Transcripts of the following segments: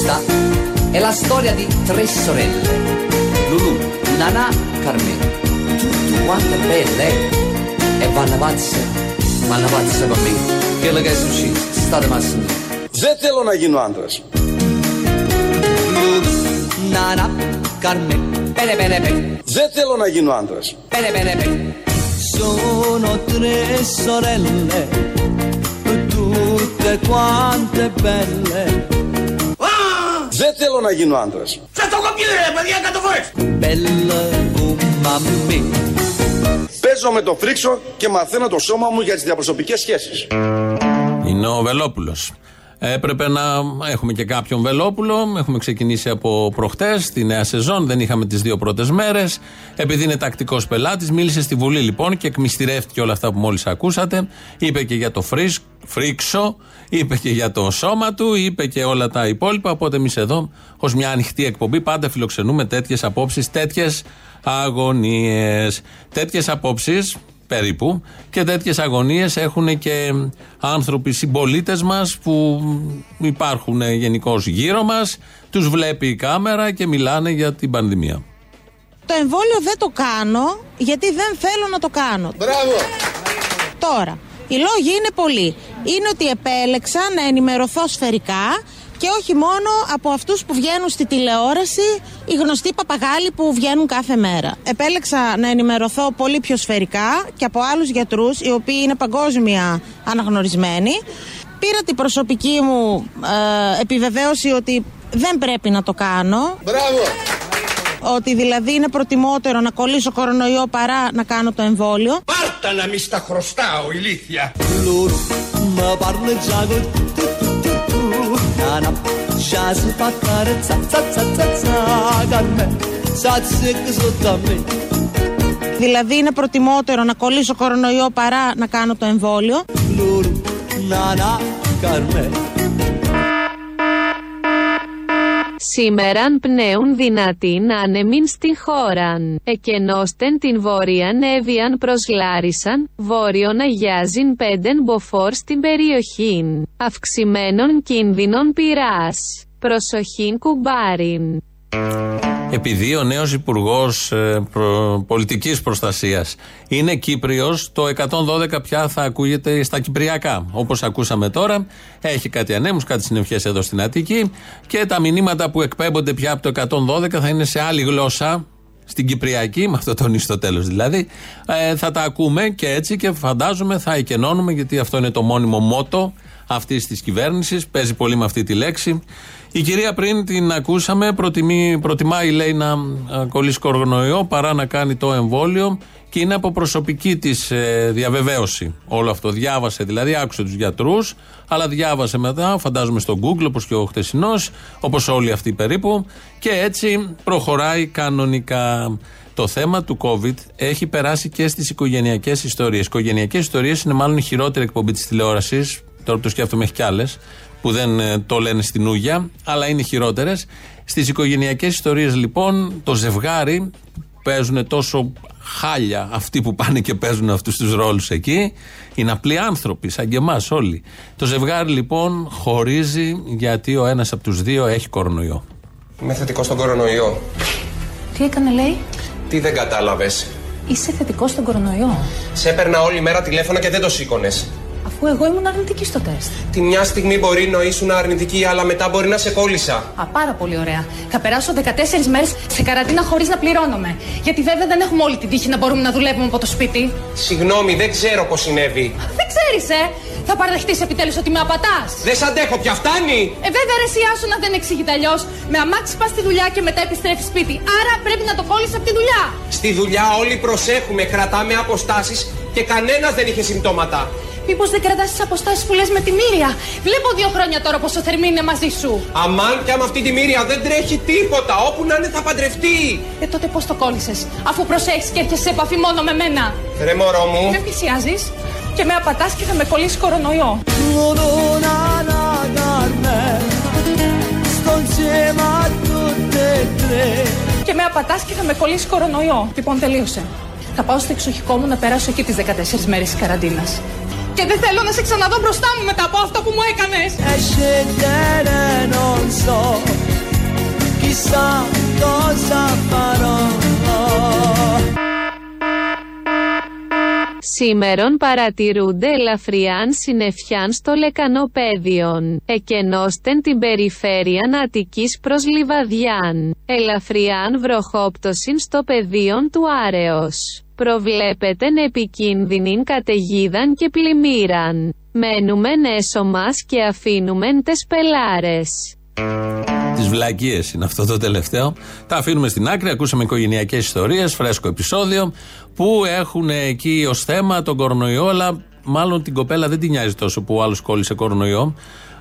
Questa è la storia di tre sorelle, Lulu, Nana, Carmen, tutte quante belle e vanno pazze, vanno pazze per me. Quello che è successo, state massimo. Δεν θέλω να γίνω άντρας. Nana, Carmen, bene bene bene, Δεν θέλω να γίνω άντρας. bene bene bene. Sono tre sorelle, tutte quante belle, Δεν θέλω να γίνω άντρας. belle come me. Παίζω με το φρίξο και μαθαίνω το σώμα μου για τις διαπροσωπικές σχέσεις. Είναι ο Βελόπουλος. Έπρεπε να έχουμε και κάποιον Βελόπουλο. Έχουμε ξεκινήσει από προχτές, τη νέα σεζόν. Δεν είχαμε τις δύο πρώτες μέρες. Επειδή είναι τακτικός πελάτης, μίλησε στη Βουλή λοιπόν και εκμυστηρεύτηκε όλα αυτά που μόλις ακούσατε. Είπε και για το φρίσ, φρίξο, είπε και για το σώμα του, είπε και όλα τα υπόλοιπα. Οπότε εμείς εδώ, ως μια ανοιχτή εκπομπή, πάντα φιλοξενούμε τέτοιες απόψεις, τέτοιες αγωνίες. Τέτοιες απόψεις περίπου και τέτοιες αγωνίες έχουν και άνθρωποι συμπολίτες μας που υπάρχουν γενικώς γύρω μας τους βλέπει η κάμερα και μιλάνε για την πανδημία Το εμβόλιο δεν το κάνω γιατί δεν θέλω να το κάνω. Μπράβο! Τώρα, οι λόγοι είναι πολλοί. Είναι ότι επέλεξα να ενημερωθώ σφαιρικά και όχι μόνο από αυτούς που βγαίνουν στη τηλεόραση, οι γνωστοί παπαγάλοι που βγαίνουν κάθε μέρα. Επέλεξα να ενημερωθώ πολύ πιο σφαιρικά και από άλλους γιατρούς, οι οποίοι είναι παγκόσμια αναγνωρισμένοι. Πήρα την προσωπική μου ε, επιβεβαίωση ότι δεν πρέπει να το κάνω. Μπράβο! Ότι δηλαδή είναι προτιμότερο να κολλήσω κορονοϊό παρά να κάνω το εμβόλιο. Πάρτα να μη στα χρωστάω, ηλίθεια. Na na già si fa fare za za za za za con me Sa zicca sotto a me Δηλαδή είναι προτιμότερο να κολλήσω κορονοϊό παρά να κάνω το εμβόλιο. Loro na na con Σήμεραν πνέουν δυνατήν άνεμιν στην χώραν. Εκενώστεν την βόρειαν έβιαν προς Λάρισαν, βόρειον αγιάζειν πέντεν μποφόρ στην περιοχήν. Αυξημένων κίνδυνων πυράς. Προσοχήν κουμπάριν. Επειδή ο νέος υπουργός προ, πολιτικής προστασίας είναι Κύπριος το 112 πια θα ακούγεται στα κυπριακά. Όπως ακούσαμε τώρα έχει κάτι ανέμους, κάτι συνευχές εδώ στην Αττική και τα μηνύματα που εκπέμπονται πια από το 112 θα είναι σε άλλη γλώσσα στην Κυπριακή, με αυτό τον στο τέλος δηλαδή, ε, θα τα ακούμε και έτσι και φαντάζομαι θα εκενώνουμε γιατί αυτό είναι το μόνιμο μότο αυτής της κυβέρνησης. Παίζει πολύ με αυτή τη λέξη. Η κυρία πριν την ακούσαμε, προτιμεί, προτιμάει λέει να ε, κολλήσει κορονοϊό παρά να κάνει το εμβόλιο και είναι από προσωπική της διαβεβαίωση όλο αυτό. Διάβασε δηλαδή, άκουσε τους γιατρούς, αλλά διάβασε μετά, φαντάζομαι στο Google όπως και ο χτεσινό, όπως όλοι αυτοί περίπου, και έτσι προχωράει κανονικά. Το θέμα του COVID έχει περάσει και στις οικογενειακές ιστορίες. Οι οικογενειακές ιστορίες είναι μάλλον η χειρότερη εκπομπή της τηλεόρασης. Τώρα που το σκέφτομαι, έχει κι άλλες που δεν ε, το λένε στην Ούγια, αλλά είναι χειρότερες. Στις οικογενειακές ιστορίες, λοιπόν, το ζευγάρι παίζουν τόσο χάλια αυτοί που πάνε και παίζουν αυτούς τους ρόλους εκεί. Είναι απλοί άνθρωποι, σαν και εμάς όλοι. Το ζευγάρι, λοιπόν, χωρίζει γιατί ο ένας από τους δύο έχει κορονοϊό. Είμαι θετικός στον κορονοϊό. Τι έκανε, λέει; Τι δεν κατάλαβες. Είσαι θετικός στον κορονοϊό. Σε έπαιρνα όλη μέρα τηλέφωνα και δεν το σήκωνες. Αφού εγώ ήμουν αρνητική στο τεστ. Τη μια στιγμή μπορεί να ήσουν αρνητική, αλλά μετά μπορεί να σε κόλλησα. Α, πάρα πολύ ωραία. Θα περάσω 14 μέρες σε καραντίνα χωρίς να πληρώνομαι. Γιατί βέβαια δεν έχουμε όλη την τύχη να μπορούμε να δουλεύουμε από το σπίτι. Συγγνώμη, δεν ξέρω πώς συνέβη. Δεν ξέρεις, ε! Θα παραδεχτείς επιτέλους ότι με απατάς. Δεν σ' αντέχω πια, φτάνει! Ε, βέβαια, ρε Σιάσου να δεν εξηγείται αλλιώς. Με αμάξι πας στη δουλειά και μετά επιστρέφεις σπίτι. Άρα πρέπει να το κόλλει από τη δουλειά. Στη δουλειά όλοι προσέχουμε, κρατάμε αποστάσεις και κανένας δεν είχε συμπτώματα. Μήπως δεν κρατάς τις αποστάσεις που λες με τη μύρια; Βλέπω δύο χρόνια τώρα πόσο θερμή είναι μαζί σου. Αμάν και άμα αυτή τη μύρια δεν τρέχει τίποτα, όπου να είναι θα παντρευτεί. Ε, τότε πώς το κόλλησες, αφού προσέχεις και έρχεσαι σε επαφή μόνο με μένα. Ρε μωρό μου. Με πλησιάζεις και με απατάς και θα με κολλήσεις κορονοϊό. Loro na na con me Sto insieme a tutte e tre Και με απατάς και θα με κολλήσεις κορονοϊό. Λοιπόν, τελείωσε. Θα πάω στο εξοχικό μου να περάσω εκεί τις 14 μέρες της καραντίνας. Και δεν θέλω να σε ξαναδώ μπροστά μου μετά από αυτό που μου έκανες. έκανες. Quizá το afaros Σήμερον παρατηρούνται ελαφριάν συνεφιάν στο λεκανοπέδιον, εκενώστεν την περιφέρεια Αττικής προς Λιβαδιάν, ελαφριάν βροχόπτωσιν στο πεδίον του Άρεος. Προβλέπετεν επικίνδυνην καταιγίδαν και πλημμύραν. Μένουμεν έσω μας και αφήνουμεν τες πελάρες. Τις βλακίες είναι αυτό το τελευταίο. Τα αφήνουμε στην άκρη. Ακούσαμε οικογενειακές ιστορίες, φρέσκο επεισόδιο που έχουν εκεί ως θέμα τον κορονοϊό, αλλά μάλλον την κοπέλα δεν την νοιάζει τόσο που ο άλλος κόλλησε κορονοϊό,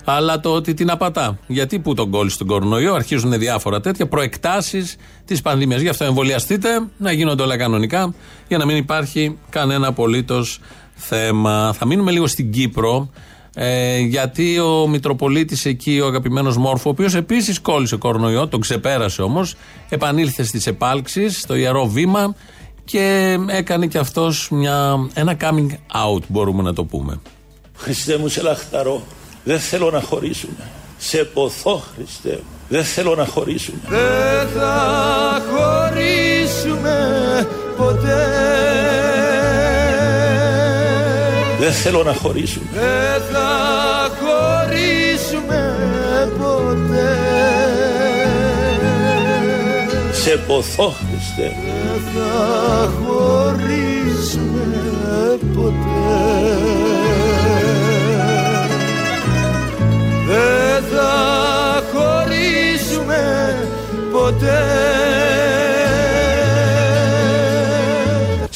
αλλά το ότι την απατά. Γιατί που τον κόλλησε τον κορονοϊό, αρχίζουν διάφορα τέτοια προεκτάσεις της πανδημίας. Γι' αυτό εμβολιαστείτε, να γίνονται όλα κανονικά, για να μην υπάρχει κανένα απολύτως θέμα. Θα μείνουμε λίγο στην Κύπρο. Ε, γιατί ο Μητροπολίτης εκεί, ο αγαπημένος Μόρφο, ο οποίος επίσης κόλλησε κορονοϊό, τον ξεπέρασε όμως, επανήλθε στις επάλξεις, στο ιερό βήμα και έκανε και αυτός ένα coming out, μπορούμε να το πούμε. Χριστέ μου, σε λαχταρώ. Δεν θέλω να χωρίσουμε. Σε ποθώ, Χριστέ μου. Δεν θέλω να χωρίσουμε. Δεν θα χωρίσουμε ποτέ Δεν θέλω να χωρίσουμε. Δεν θα χωρίσουμε ποτέ Σε ποθώ, Χριστέ μου. Δεν θα χωρίσουμε ποτέ Δεν θα χωρίσουμε ποτέ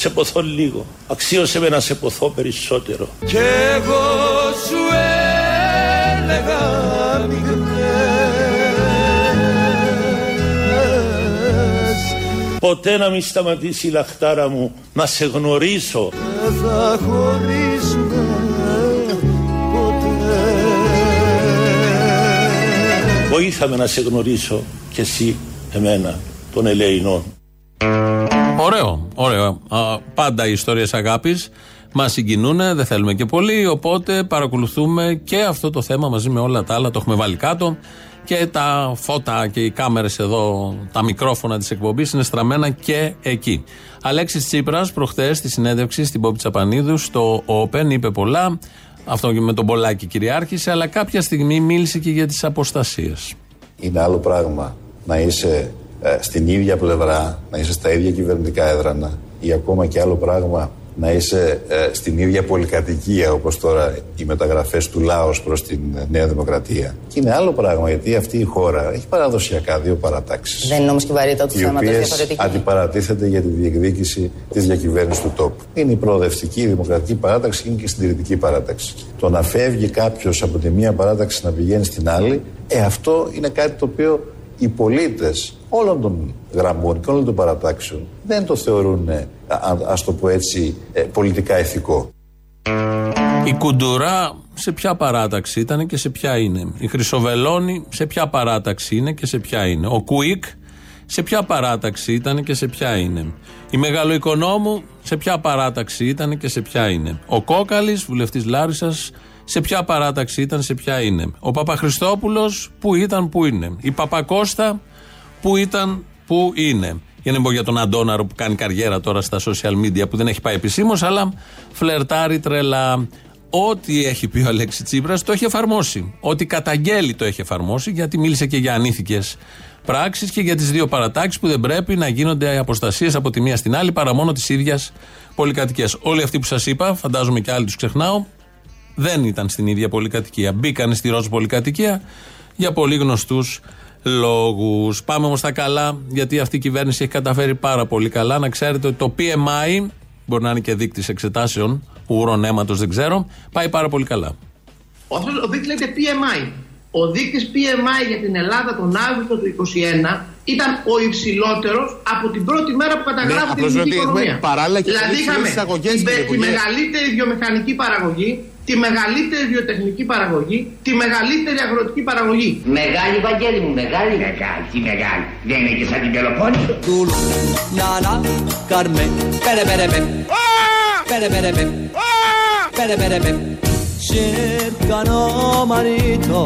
Σε ποθώ λίγο. Αξίωσε με να σε ποθώ περισσότερο. Κι εγώ σου έλεγα μηδενές Ποτέ να μην σταματήσει η λαχτάρα μου να σε γνωρίσω. Δεν θα χωρίσουμε ποτέ Βοήθαμε να σε γνωρίσω κι εσύ εμένα των Ελεηνών. Ωραίο, ωραίο. Α, πάντα οι ιστορίες αγάπης μας συγκινούν, δεν θέλουμε και πολύ. Οπότε παρακολουθούμε και αυτό το θέμα μαζί με όλα τα άλλα. Το έχουμε βάλει κάτω. Και τα φώτα και οι κάμερες εδώ, τα μικρόφωνα της εκπομπής είναι στραμμένα και εκεί. Αλέξης Τσίπρας, προχθές στη συνέντευξη στην Πόπη Τσαπανίδου στο Open, είπε πολλά. Αυτό και με τον Πολάκη κυριάρχησε, αλλά κάποια στιγμή μίλησε και για τις αποστασίες. Είναι άλλο πράγμα να είσαι ε, στην ίδια πλευρά, να είσαι στα ίδια κυβερνητικά έδρανα ή ακόμα και άλλο πράγμα να είσαι ε, στην ίδια πολυκατοικία όπως τώρα οι μεταγραφές του Λάος προς την ε, Νέα Δημοκρατία. Και είναι άλλο πράγμα γιατί αυτή η χώρα έχει παραδοσιακά δύο παρατάξεις. Δεν είναι όμως και η βαρύτητα του οι θέματο οποίες διαφορετική. αντιπαρατίθεται για τη διεκδίκηση της διακυβέρνησης του τόπου. Είναι η προοδευτική, η δημοκρατική παράταξη και είναι και η συντηρητική παράταξη. Το να φεύγει κάποιος από τη μία παράταξη να πηγαίνει στην άλλη, ε, αυτό είναι κάτι το οποίο οι πολίτες όλων των γραμμών και όλων των παρατάξεων δεν το θεωρούν, ε, α ας το πω έτσι, ε, πολιτικά ηθικό. Η Κουντουρά σε ποια παράταξη ήταν και σε ποια είναι. Η Χρυσοβελώνη σε ποια παράταξη είναι και σε ποια είναι. Ο Κουίκ σε ποια παράταξη ήταν και σε ποια είναι. Η Μεγαλοοικονόμου σε ποια παράταξη ήταν και σε ποια είναι. Ο Κόκαλης, βουλευτής Λάρισας, σε ποια παράταξη ήταν, σε ποια είναι. Ο Παπαχριστόπουλος που ήταν, που είναι. Η Παπακώστα που ήταν, που είναι. Για να μην πω για τον Αντώναρο που κάνει καριέρα τώρα στα social media που δεν έχει πάει επισήμως, αλλά φλερτάρει τρελά. Ό,τι έχει πει ο Αλέξη Τσίπρας το έχει εφαρμόσει. Ό,τι καταγγέλει το έχει εφαρμόσει, γιατί μίλησε και για ανήθικες πράξεις και για τις δύο παρατάξεις που δεν πρέπει να γίνονται αποστασίες από τη μία στην άλλη παρά μόνο της ίδιας πολυκατοικίας. Όλοι αυτοί που σας είπα, φαντάζομαι και άλλοι τους ξεχνάω, δεν ήταν στην ίδια πολυκατοικία. Μπήκαν στη ροζ πολυκατοικία για πολύ γνωστού λόγους. Πάμε όμως στα καλά, γιατί αυτή η κυβέρνηση έχει καταφέρει πάρα πολύ καλά. Να ξέρετε ότι το PMI, μπορεί να είναι και δείκτης εξετάσεων, ουρών αίματος δεν ξέρω, πάει πάρα πολύ καλά. Ο, αυτός ο δείκτης λέγεται PMI. Ο δείκτης PMI για την Ελλάδα τον Αύγουστο του 2021 ήταν ο υψηλότερος από την πρώτη μέρα που καταγράφει την απλώς ελληνική ότι έχουμε οικονομία. παράλληλα και δηλαδή πολύ είχαμε ψηλές εισαγωγές, τη, κύριε τη Υπουργέ. μεγαλύτερη βιομηχανική παραγωγή, τη μεγαλύτερη βιοτεχνική παραγωγή, τη μεγαλύτερη αγροτική παραγωγή. Μεγάλη, Βαγγέλη μου, μεγάλη. Μεγάλη, τι μεγάλη. Δεν είναι και σαν την Πελοπόννησο. Dulu, Nana, Carmen, pere pere pe. Pere pere pe. Pere pere pe. Cercano marito.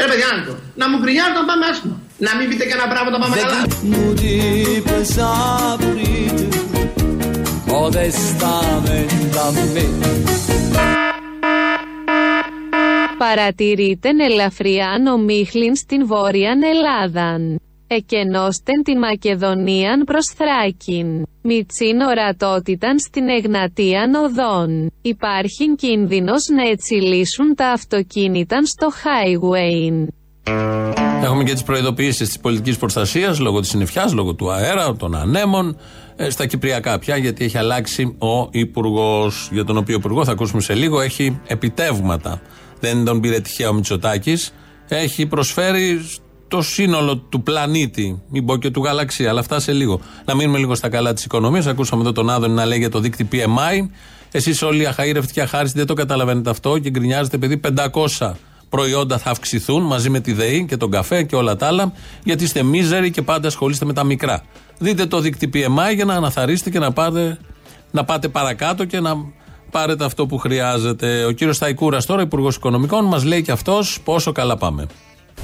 Ρε παιδιά, Άντο, να μου γκρινιάζει να πάμε άσχημα. Να μην πείτε κανένα πράγμα τα πάμε καλά. μου dipe saprite modestamente a me Παρατηρείται ελαφριάν ο Μίχλιν στην Βόρειαν Ελλάδαν. Εκενώστεν την Μακεδονίαν προς Θράκην. Μητσίν ορατότηταν στην Εγνατίαν οδόν. Υπάρχει κίνδυνος να ετσιλήσουν τα αυτοκίνητα στο highway. Έχουμε και τις προειδοποιήσεις της πολιτικής προστασίας λόγω της συννεφιάς, λόγω του αέρα, των ανέμων. Ε, Στα Κυπριακά πια, γιατί έχει αλλάξει ο Υπουργός, για τον οποίο Υπουργό θα ακούσουμε σε λίγο, έχει επιτεύγματα. Δεν τον πήρε τυχαία ο Μητσοτάκης. Έχει προσφέρει το σύνολο του πλανήτη, μην πω και του γαλαξία, αλλά αυτά σε λίγο. Να μείνουμε λίγο στα καλά της οικονομίας. Ακούσαμε εδώ τον Άδωνη να λέει για το δίκτυο PMI. Εσείς όλοι αχαήρευτοι και αχάριστοι δεν το καταλαβαίνετε αυτό και γκρινιάζετε επειδή 500 προϊόντα θα αυξηθούν μαζί με τη ΔΕΗ και τον καφέ και όλα τα άλλα, γιατί είστε μίζεροι και πάντα ασχολείστε με τα μικρά. Δείτε το δίκτυο PMI για να αναθαρίσετε και να πάτε, να πάτε παρακάτω και να πάρετε αυτό που χρειάζεται. Ο κύριος Σταϊκούρας, τώρα Υπουργός Οικονομικών, μας λέει και αυτός πόσο καλά πάμε.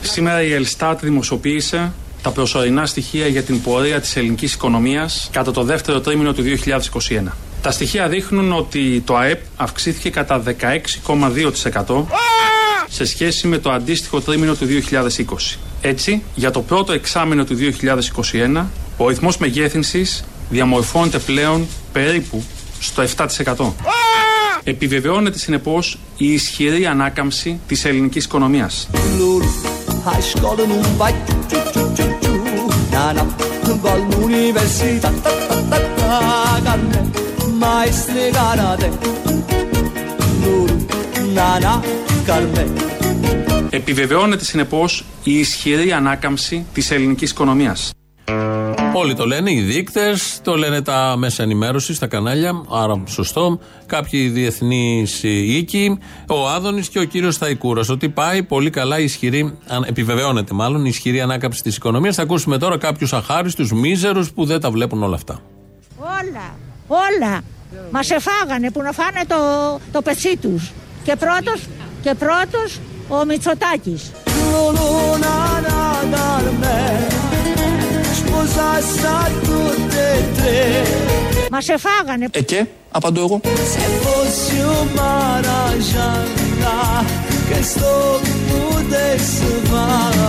Σήμερα η Ελστάτ δημοσιοποίησε τα προσωρινά στοιχεία για την πορεία της ελληνικής οικονομίας κατά το δεύτερο τρίμηνο του 2021. Τα στοιχεία δείχνουν ότι το ΑΕΠ αυξήθηκε κατά 16,2% σε σχέση με το αντίστοιχο τρίμηνο του 2020. Έτσι, για το πρώτο εξάμηνο του 2021, ο ρυθμός μεγέθυνσης διαμορφώνεται πλέον περίπου στο 7%. Επιβεβαιώνεται συνεπώς η ισχυρή ανάκαμψη της ελληνικής οικονομίας. Nana, va all'università ta ta ta ta Canne, maestre canate Lulu, nana, carme Επιβεβαιώνεται συνεπώς η ισχυρή ανάκαμψη της ελληνικής οικονομίας. Όλοι το λένε, οι δείκτες, το λένε τα μέσα ενημέρωσης, τα κανάλια, άρα σωστό. Κάποιοι διεθνείς οίκοι, ο Άδωνης και ο κύριος Σταϊκούρα. Ότι πάει πολύ καλά, ισχυρή, αν- επιβεβαιώνεται μάλλον, η ισχυρή ανάκαμψη της οικονομίας. Θα ακούσουμε τώρα κάποιους αχάριστους, μίζερους που δεν τα βλέπουν όλα αυτά. Όλα, όλα. Μας εφάγανε που να φάνε το, το πετσί τους. Και πρώτος, και πρώτος ο Μητσοτάκης. Lulu, nana, carme Sposassa tutte e tre Μα εφάγανε. Ε και, απαντώ εγώ. Se fossi un maragiana Che sto potesse fare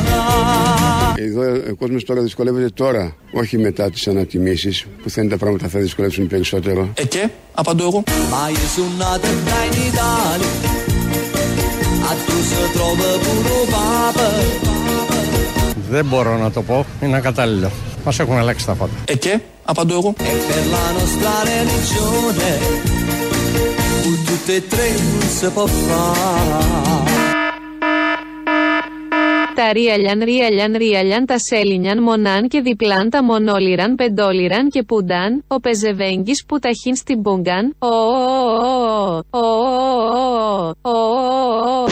Εδώ ο κόσμος τώρα δυσκολεύεται τώρα, όχι μετά τις ανατιμήσεις, που θα είναι τα πράγματα θα δυσκολεύσουν περισσότερο. Ε και, απαντώ εγώ. Ma io sono nato qua in Italia A tu si trova pure papa Δεν μπορώ να το πω, είναι ακατάλληλο. Μας έχουν αλλάξει τα πάντα. Ε και, απαντώ εγώ. E per la nostra religione Con tutte e tre non si può fare Τα ρίαλιαν ρίαλιαν ρίαλιαν τα σέλινιαν μονάν και διπλάν τα μονόλιραν πεντόλιραν και πουντάν, ο πεζεβέγγις που ταχύν στην πούγκαν, ο ο ο ο ο ο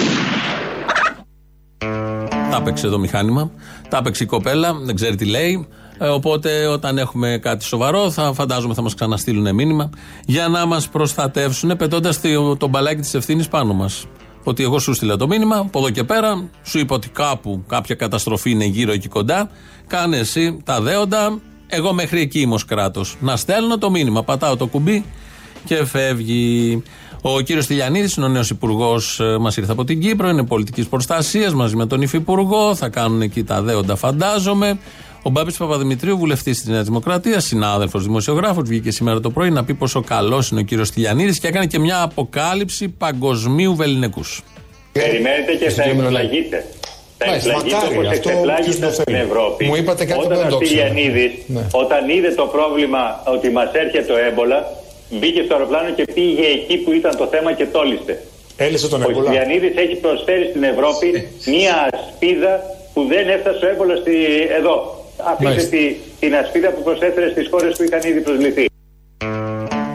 Τα έπαιξε το μηχάνημα, τα έπαιξε η κοπέλα, δεν ξέρει τι λέει. Ε, οπότε όταν έχουμε κάτι σοβαρό, θα φαντάζομαι θα μας ξαναστείλουν μήνυμα για να μας προστατεύσουν, πετώντας το μπαλάκι της ευθύνης πάνω μας. Ότι εγώ σου στείλα το μήνυμα, από εδώ και πέρα, σου είπα ότι κάπου κάποια καταστροφή είναι γύρω εκεί κοντά. Κάνε εσύ τα δέοντα, εγώ μέχρι εκεί είμαι ως κράτος. Να στέλνω το μήνυμα, πατάω το κουμπί και φεύγει. Ο κύριος Τηλιανίδης είναι ο νέος υπουργός, μας ήρθε από την Κύπρο, είναι πολιτικής προστασίας μαζί με τον υφυπουργό. Θα κάνουν εκεί τα δέοντα, φαντάζομαι. Ο Μπάμπης Παπαδημητρίου, βουλευτής της Νέας Δημοκρατίας, συνάδελφος δημοσιογράφος, βγήκε σήμερα το πρωί να πει πόσο καλός είναι ο κύριος Τηλιανίδης και έκανε και μια αποκάλυψη παγκοσμίου βεληνικούς. Περιμένετε και θα εκπλαγείτε. Θα Μάλιστα, εκπλαγείτε μακάρι, όπως αυτό εκπλάγησαν ποιος το στην θέλει. Ευρώπη. Μου είπατε κάτι που όταν δεν ο το ήξερα. Στυλιανίδης, Ναι. όταν είδε το πρόβλημα ότι μας έρχεται το έμπολα, μπήκε στο αεροπλάνο και πήγε εκεί που ήταν το θέμα και τόλιστε. Έλυσε τον Ο έμπολα. Στυλιανίδης έχει προσφέρει στην Ευρώπη μία ασπίδα που δεν έφτασε ο έμπολας στη... εδώ. Αφήστε Μάλιστα. τη, την ασπίδα που προσέφερε στις χώρες που είχαν ήδη προσληφθεί.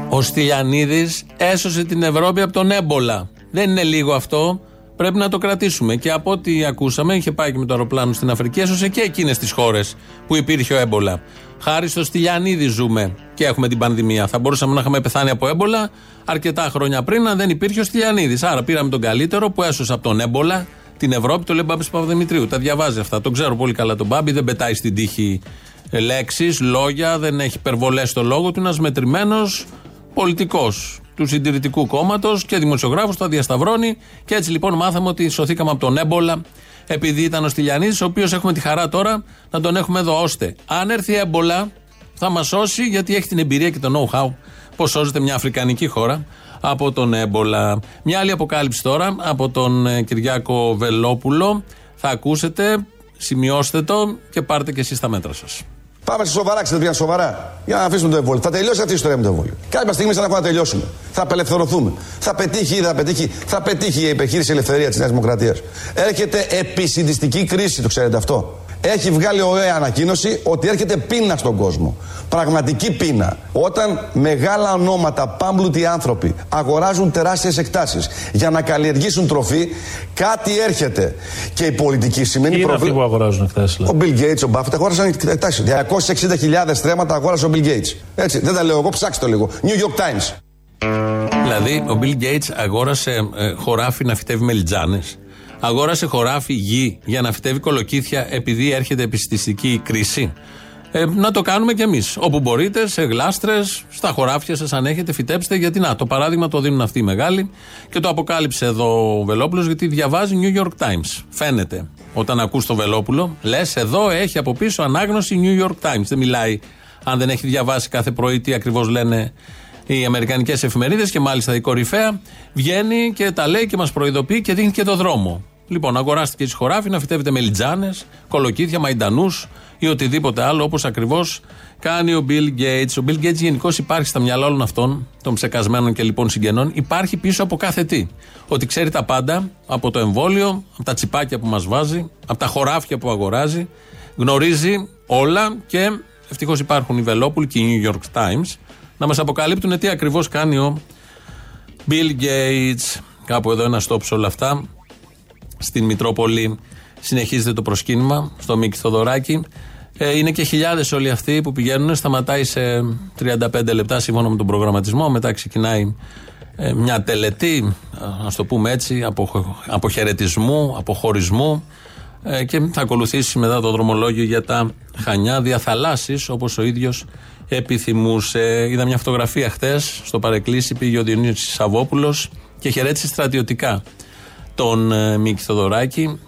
Ο Στυλιανίδης έσωσε την Ευρώπη από τον έμπολα. Δεν είναι λίγο αυτό. Πρέπει να το κρατήσουμε. Και από ό,τι ακούσαμε, είχε πάει και με το αεροπλάνο στην Αφρική, έσωσε και εκείνες τις χώρες που υπήρχε ο έμπολα. Χάρη στο Στυλιανίδη ζούμε και έχουμε την πανδημία. Θα μπορούσαμε να είχαμε πεθάνει από έμπολα αρκετά χρόνια πριν, αν δεν υπήρχε ο Στυλιανίδης. Άρα πήραμε τον καλύτερο που έσωσε από τον έμπολα την Ευρώπη, το λέει Μπάμπης Παπαδημητρίου. Τα διαβάζει αυτά. Το ξέρω πολύ καλά τον Μπάμπη, δεν πετάει στην τύχη λέξεις, λόγια, δεν έχει υπερβολές στο λόγο του. Είναι ένας μετρημένος πολιτικός του συντηρητικού κόμματος και δημοσιογράφος, το διασταυρώνει. Και έτσι λοιπόν μάθαμε ότι σωθήκαμε από τον έμπολα, επειδή ήταν ο Στυλιανίδης, ο οποίος έχουμε τη χαρά τώρα να τον έχουμε εδώ ώστε. Αν έρθει έμπολα, θα μας σώσει γιατί έχει την εμπειρία και το know-how πώ σώζεται μια Αφρικανική χώρα από τον έμπολα. Μια άλλη αποκάλυψη τώρα από τον ε, Κυριάκο Βελόπουλο. Θα ακούσετε, σημειώστε το και πάρτε και εσείς τα μέτρα σας. Πάμε σε σοβαρά, ξέρετε πια σοβαρά. Για να αφήσουμε το εμβόλιο. Θα τελειώσει αυτή η ιστορία με το εμβόλιο. Κάποια στιγμή σαν να τελειώσουμε. Θα απελευθερωθούμε. Θα πετύχει ή θα πετύχει. Θα πετύχει η επιχείρηση ελευθερία της Νέας Δημοκρατίας. Έρχεται επισυντιστική κρίση, το ξέρετε αυτό έχει βγάλει ωραία ανακοίνωση ότι έρχεται πείνα στον κόσμο. Πραγματική πείνα. Όταν μεγάλα ονόματα, πάμπλουτοι άνθρωποι αγοράζουν τεράστιες εκτάσεις για να καλλιεργήσουν τροφή, κάτι έρχεται. Και η πολιτική σημαίνει προβλήμα. Είναι αυτοί που αγοράζουν εκτάσεις. Ο Bill Gates, ο Buffett αγόρασαν εκτάσεις. 260.000 στρέμματα αγόρασε ο Bill Gates. Έτσι, δεν τα λέω εγώ, ψάξτε το λίγο. New York Times. Δηλαδή, ο Bill Gates αγόρασε ε, χωράφι να φυτεύει μελιτζάνες αγόρασε χωράφι γη για να φυτεύει κολοκύθια επειδή έρχεται επιστηστική κρίση. Ε, να το κάνουμε κι εμείς. Όπου μπορείτε, σε γλάστρες, στα χωράφια σας, αν έχετε, φυτέψτε. Γιατί να, το παράδειγμα το δίνουν αυτοί οι μεγάλοι και το αποκάλυψε εδώ ο Βελόπουλος, γιατί διαβάζει New York Times. Φαίνεται. Όταν ακούς το Βελόπουλο, λες εδώ έχει από πίσω ανάγνωση New York Times. Δεν μιλάει αν δεν έχει διαβάσει κάθε πρωί τι ακριβώς λένε οι Αμερικανικές εφημερίδες και μάλιστα η κορυφαία βγαίνει και τα λέει και μας προειδοποιεί και δίνει και το δρόμο. Λοιπόν, αγοράστηκε τη χωράφι να φυτεύετε μελιτζάνε, κολοκύθια, μαϊντανούς ή οτιδήποτε άλλο, όπως ακριβώς κάνει ο Bill Gates. Ο Bill Gates γενικώς υπάρχει στα μυαλά όλων αυτών, των ψεκασμένων και λοιπόν συγγενών, υπάρχει πίσω από κάθε τι. Ότι ξέρει τα πάντα από το εμβόλιο, από τα τσιπάκια που μας βάζει, από τα χωράφια που αγοράζει, γνωρίζει όλα και ευτυχώς υπάρχουν οι Βελόπουλοι και οι New York Times να μας αποκαλύπτουν τι ακριβώς κάνει ο Bill Gates. Κάπου εδώ ένα stop σε όλα αυτά. Στην Μητρόπολη συνεχίζεται το προσκύνημα στο Μίκη Θοδωράκη. Ε, είναι και χιλιάδες όλοι αυτοί που πηγαίνουν. Σταματάει σε 35 λεπτά σύμφωνα με τον προγραμματισμό. Μετά ξεκινάει ε, μια τελετή, ας το πούμε έτσι, απο, αποχαιρετισμού, αποχωρισμού. Ε, και θα ακολουθήσει μετά το δρομολόγιο για τα Χανιά, διαθαλάσσεις όπως ο ίδιος επιθυμούσε. Είδα μια φωτογραφία χθες στο παρεκκλήσι, πήγε ο Διονύσης Σαββόπουλος και χαιρέτησε στρατιωτικά τον ε, Μίκη Θοδωράκη.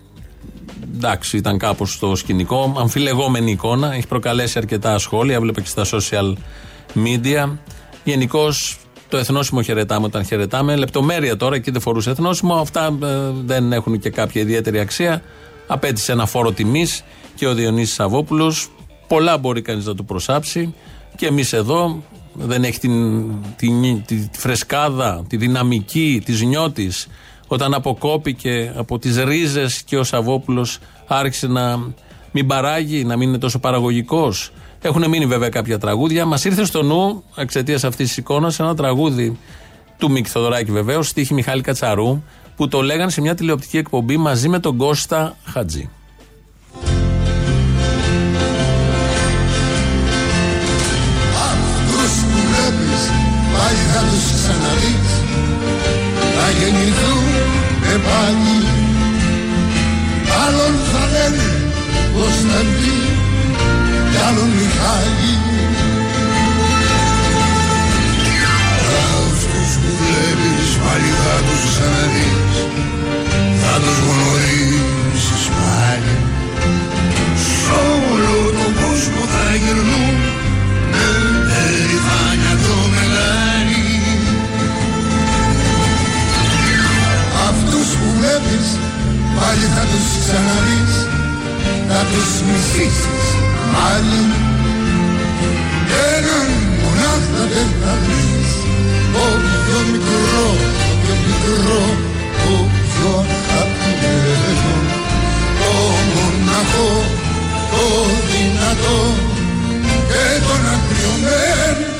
Εντάξει, ήταν κάπως στο σκηνικό. Αμφιλεγόμενη εικόνα. Έχει προκαλέσει αρκετά σχόλια. Έβλεπε και στα social media. Γενικώς το εθνόσημο χαιρετάμε όταν χαιρετάμε. Λεπτομέρεια τώρα, εκεί δεν φορούσε εθνόσημο. Αυτά ε, δεν έχουν και κάποια ιδιαίτερη αξία. Απέτησε ένα φόρο τιμής και ο Διονύσης Σαββόπουλος. Πολλά μπορεί κανείς να του προσάψει. Και εμείς εδώ δεν έχει την, την, τη φρεσκάδα, τη δυναμική της νιώτης όταν αποκόπηκε από τις ρίζες και ο Σαββόπουλος άρχισε να μην παράγει, να μην είναι τόσο παραγωγικός. Έχουν μείνει βέβαια κάποια τραγούδια. Μας ήρθε στο νου, εξαιτίας αυτής της εικόνας, ένα τραγούδι του Μίκη Θοδωράκη βεβαίως, στίχη Μιχάλη Κατσαρού, που το λέγανε σε μια τηλεοπτική εκπομπή μαζί με τον Κώστα Χατζή. πάλι Άλλον θα λένε Κωνσταντή κι άλλον Μιχάλη βλέπεις πάλι θα τους ξαναδείς θα τους μισήσεις πάλι. Έναν μονάχα δεν θα βρεις το πιο μικρό, το πιο μικρό το πιο αγαπημένο. Το μοναχό, το δυνατό και τον αγριωμένο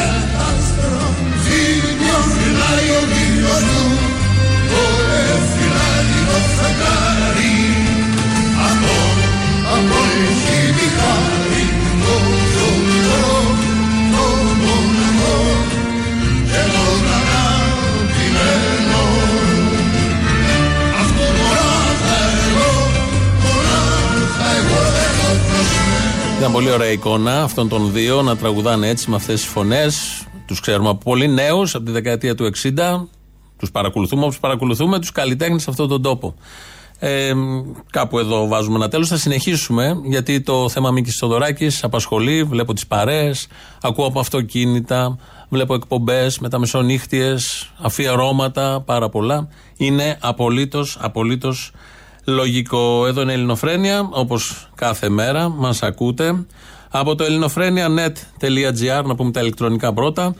Πολύ ωραία εικόνα αυτών των δύο να τραγουδάνε έτσι με αυτές τις φωνές. Τους ξέρουμε από πολύ νέους, από τη δεκαετία του 60. Τους παρακολουθούμε όπως παρακολουθούμε τους καλλιτέχνες σε αυτόν τον τόπο. Ε, κάπου εδώ βάζουμε ένα τέλος. Θα συνεχίσουμε γιατί το θέμα Μίκης Θοδωράκης απασχολεί. Βλέπω τις παρέες, ακούω από αυτοκίνητα, βλέπω εκπομπές με τα μεσονύχτιες, αφιερώματα, πάρα πολλά. Είναι απολύτως, απολύτως λογικό. Εδώ είναι η Ελληνοφρένια, όπως κάθε μέρα μας ακούτε. Από το ελληνοφρένια.net.gr, να πούμε τα ηλεκτρονικά πρώτα,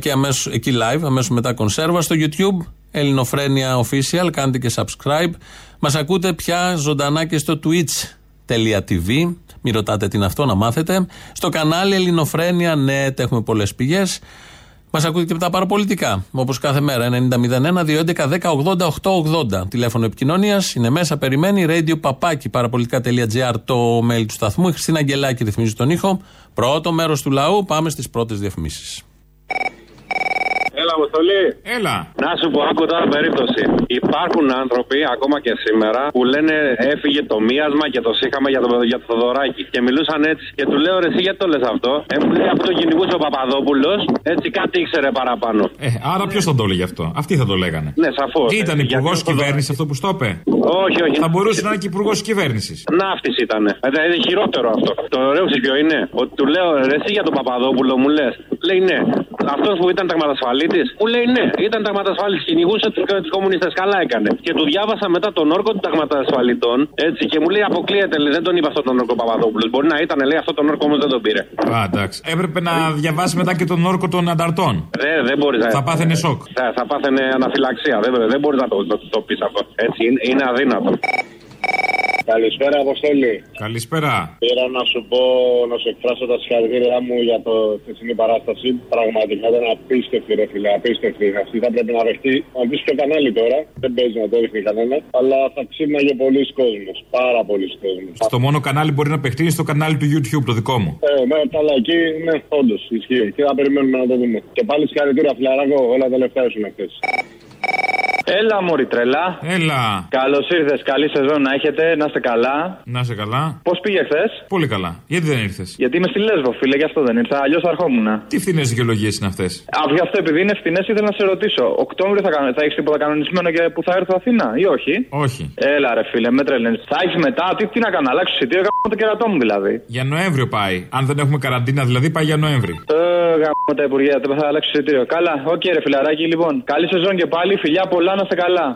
και αμέσως, εκεί live, αμέσως μετά κονσέρβα στο YouTube. Ελληνοφρένια Official, κάντε και subscribe. Μας ακούτε πια ζωντανά και στο twitch.tv. Μην ρωτάτε τι είναι αυτό, να μάθετε. Στο κανάλι Ελληνοφρένια Net έχουμε πολλές πηγές. Μας ακούτε και από τα παραπολιτικά. Όπως κάθε μέρα. 90-01-211-10-80-880. Τηλέφωνο επικοινωνίας. Είναι μέσα, περιμένει. Radio παπάκι παραπολιτικά.gr το mail του σταθμού. Η Χριστίνα Αγγελάκη ρυθμίζει τον ήχο. Πρώτο μέρος του λαού. Πάμε στις πρώτες διαφημίσεις. Έλα, Αποστολή. Έλα. Να σου πω, άκου τώρα περίπτωση. Υπάρχουν άνθρωποι, ακόμα και σήμερα, που λένε έφυγε το μίασμα και το σύγχαμα για το, για το Θοδωράκι. Και μιλούσαν έτσι. Και του λέω, ρε, εσύ γιατί το λες αυτό; Ε, μου λέει αυτό το κυνηγούσε ο Παπαδόπουλος. Έτσι κάτι ήξερε παραπάνω. Ε, άρα ποιος θα το έλεγε αυτό; Αυτοί θα το λέγανε. Ναι, σαφώς. Ήταν υπουργός κυβέρνησης αυτό που στο είπε; Όχι, όχι. Θα μπορούσε να είναι και υπουργός κυβέρνησης. Ναύτης ήταν. Δηλαδή είναι χειρότερο αυτό. Το ωραίο ξέρεις ποιο είναι; Ότι του λέω ρε, εσύ για τον Παπαδόπουλο μου λες. Λέει ναι. Αυτός που ήταν ταγματασφαλίτης μου λέει ναι. Ήταν ταγματασφαλίτη. Κυνηγούσε τους κομμουνιστές. Καλά έκανε. Και του διάβασα μετά τον όρκο των ταγματασφαλιτών. Έτσι και μου λέει αποκλείεται. Λέει, δεν τον είπα αυτόν τον όρκο Παπαδόπουλος. Μπορεί να ήταν λέει αυτό τον όρκο όμως δεν τον πήρε. Α, εντάξει. Έπρεπε να διαβάσει μετά και τον όρκο των ανταρτών. Δεν, δεν μπορείς να. Θα πάθαινε σοκ. Θα, θα πάθαινε αναφυλαξία. Δεν, δεν μπορείς να το, το, το πεις αυτό. Έτσι είναι, είναι αδύνατο. Καλησπέρα, Αποστόλη. Καλησπέρα. Πήρα να σου πω, να σου εκφράσω τα συγχαρητήριά μου για το χθεσινή παράσταση. Πραγματικά ήταν απίστευτη, ρε φίλε, απίστευτη. Αυτή θα πρέπει να δεχτεί. Να πει ποιο κανάλι τώρα. Δεν παίζει να το ρίχνει κανένα. Αλλά θα ξύπναγε πολλοί κόσμος. Πάρα πολλοί κόσμος. Στο μόνο κανάλι μπορεί να παιχτεί είναι στο κανάλι του YouTube, το δικό μου. Ε, ναι, καλά, εκεί, ναι, όντως ισχύει. Και θα περιμένουμε να το δούμε. Και πάλι συγχαρητήρια, φιλαράκο, όλα τα λεφτά ήσουν χθες. Έλα, Μωρή τρελά. Έλα. Καλώς ήρθες. Καλή σεζόν να έχετε. Να είστε καλά. Να είστε καλά. Πώς πήγε χθες; Πολύ καλά. Γιατί δεν ήρθες; Γιατί είμαι στη Λέσβο, φίλε, γι' αυτό δεν ήρθα. Αλλιώς θα ερχόμουν. Τι φθηνές δικαιολογίες είναι αυτές; Α, γι' αυτό επειδή είναι φθηνές, ήθελα να σε ρωτήσω. Οκτώβριο θα, θα έχεις τίποτα κανονισμένο και που θα έρθω Αθήνα ή όχι; Όχι. Έλα, ρε φίλε, με τρελαίνεις. Θα έχεις μετά, τι, τι να κάνω, αλλάξω εισιτήριο, γάμω το κερατό μου δηλαδή. Για Νοέμβριο πάει. Αν δεν έχουμε καραντίνα, δηλαδή πάει για Νοέμβρη. Ε, γάμω τα υπουργεία, δεν θα αλλάξω εισιτήριο. Καλά, οκ, okay, ρε φιλαράκι, λοιπόν. Καλή σεζόν και πάλι, φιλιά πολλά να είστε καλά.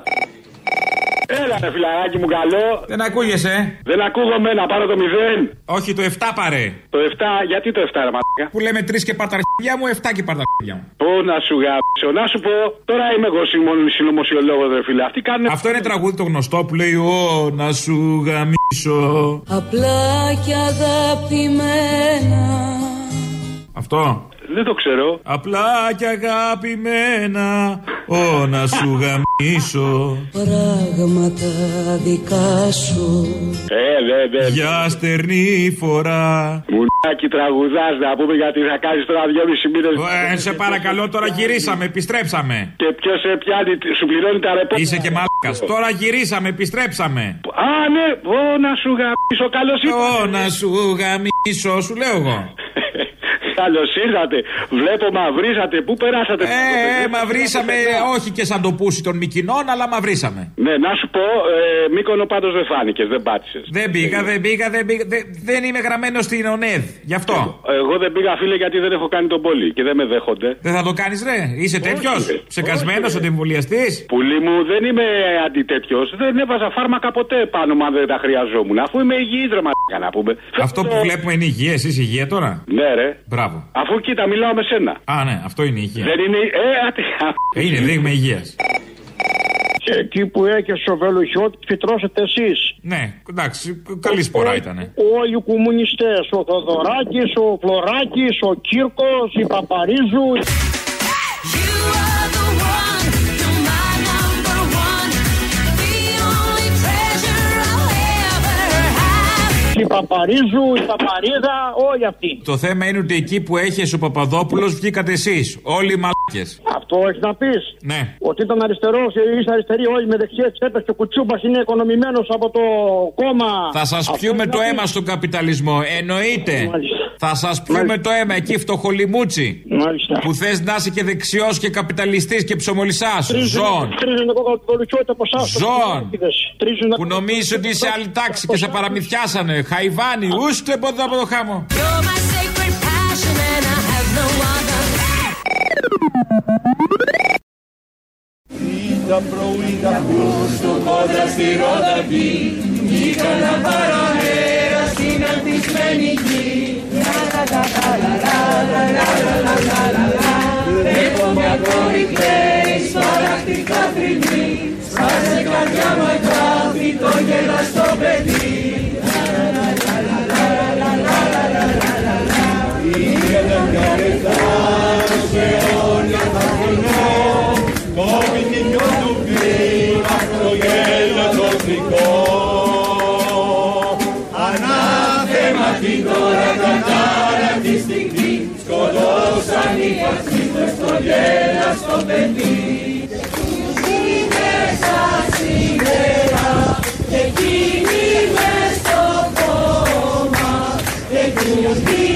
Έλα, ρε φιλαράκι μου, καλό. Δεν ακούγεσαι. Δεν ακούγομαι να πάρω το 0. Όχι, το 7 παρέ. Το 7, γιατί το 7, ρε μαλάκα; Που λέμε 3 και παρταρχίδια μου, 7 και παρταρχίδια μου. Πού να σου γάψω, να σου πω. Τώρα είμαι εγώ συνωμοσιολόγο, ρε φίλε. Αυτοί κάνουν. Αυτό είναι τραγούδι το γνωστό που λέει Ω, να σου γαμίσω. Απλά και αγαπημένα. Αυτό. Δεν το ξέρω. Απλά και αγαπημένα, ω να σου γαμίσω. Πράγματα δικά σου. Ε, δε, δε. Για στερνή φορά. Μουνάκι τραγουδάς να πούμε γιατί θα κάνεις τώρα δυόμιση μήνες. Ε, σε παρακαλώ, τώρα γυρίσαμε, επιστρέψαμε. Και ποιος σε πιάνει, σου πληρώνει τα ρεπό. Είσαι και μαλάκας. Τώρα γυρίσαμε, επιστρέψαμε. Α, ναι, ω να σου γαμίσω, καλώς ήρθατε. Ω να σου γαμίσω, σου λέω εγώ. Καλώ ήρθατε. Βλέπω μαυρίσατε. Πού περάσατε, Ε, ε, μαυρίσαμε, όχι και σαν το πούσι των Μικινών, αλλά μαυρίσαμε. Ναι, να σου πω, ε, Μήκονο πάντως δεν φάνηκες, δεν πάτησες. Δεν πήγα, δεν πήγα, δεν πήγα. Δεν, δεν είμαι γραμμένος στην ΟΝΕΔ. Γι' αυτό. Εγώ δεν πήγα, φίλε, γιατί δεν έχω κάνει τον πόλη και δεν με δέχονται. Δεν θα το κάνεις, ρε. Είσαι τέτοιος; Ψεκασμένος αντιεμβολιαστή. Πουλί μου, δεν είμαι αντιτέτοιος. Δεν έβαζα φάρμακα ποτέ πάνω μου αν δεν τα χρειαζόμουν. Αφού είμαι υγιής, ρε μαλάκα να πούμε. Αυτό που βλέπουμε είναι υγεία, εσύ υγεία τώρα; Ναι, ρε. Μπράβο. Αφού κοίτα, μιλάω με σένα. Α, ναι, αυτό είναι η υγεία. Δεν είναι. Ε, άτε. Είναι δείγμα υγείας. Και εκεί που έχεις ο Βελουχιώτη, φυτρώσετε εσείς. Ναι, εντάξει, καλή σπορά ήταν. Όλοι οι κομμουνιστές. Ο Θοδωράκης, ο Φλωράκης, ο Κύρκος, η Παπαρίζου. Η Παπαρίζου, η Παπαρίδα, όλοι αυτοί. Το θέμα είναι ότι εκεί που έχεις ο Παπαδόπουλος βγήκατε εσείς. Όλοι οι μαλάκες. Αυτό έχεις να πεις. Ναι. Ότι ήταν αριστερός και είστε αριστεροί όλοι με δεξιές τσέπες και ο Κουτσούμπας είναι οικονομημένος από το κόμμα. Θα σας Αυτό πιούμε έχει το να αίμα πεις. στον καπιταλισμό. Εννοείται. Μάλιστα. Θα σας πιούμε το αίμα εκεί, φτωχολιμούτσι. Μάλιστα. Που θες να είσαι και δεξιός και καπιταλιστής και ψωμολισά. Ζών. Τρίζουν εγώ κοκαλτολουκιότητα από εσάς. Ζών. Που νομίζεις ότι είσαι άλλη τάξη και σε παραμυθιάσανε. Χαϊβάνι, ούστε από εδώ από το χάμο. Ήταν πρωί τα στο κόντρα στη Ρόδαπη Βγήκαν να παραέρα στην αντισμένη γη Έχω μια κόρη κλαίει στο λαχτικά θρυνή Σπάσε καρδιά μου αγάπη το γελαστό παιδί Είχε τα καρετά σε όνια Σκοτώσαν οι φασίστες στο γέλιο στο παιδί Μέσα σήμερα και εκείνοι μες στο κόμμα Και εκείνοι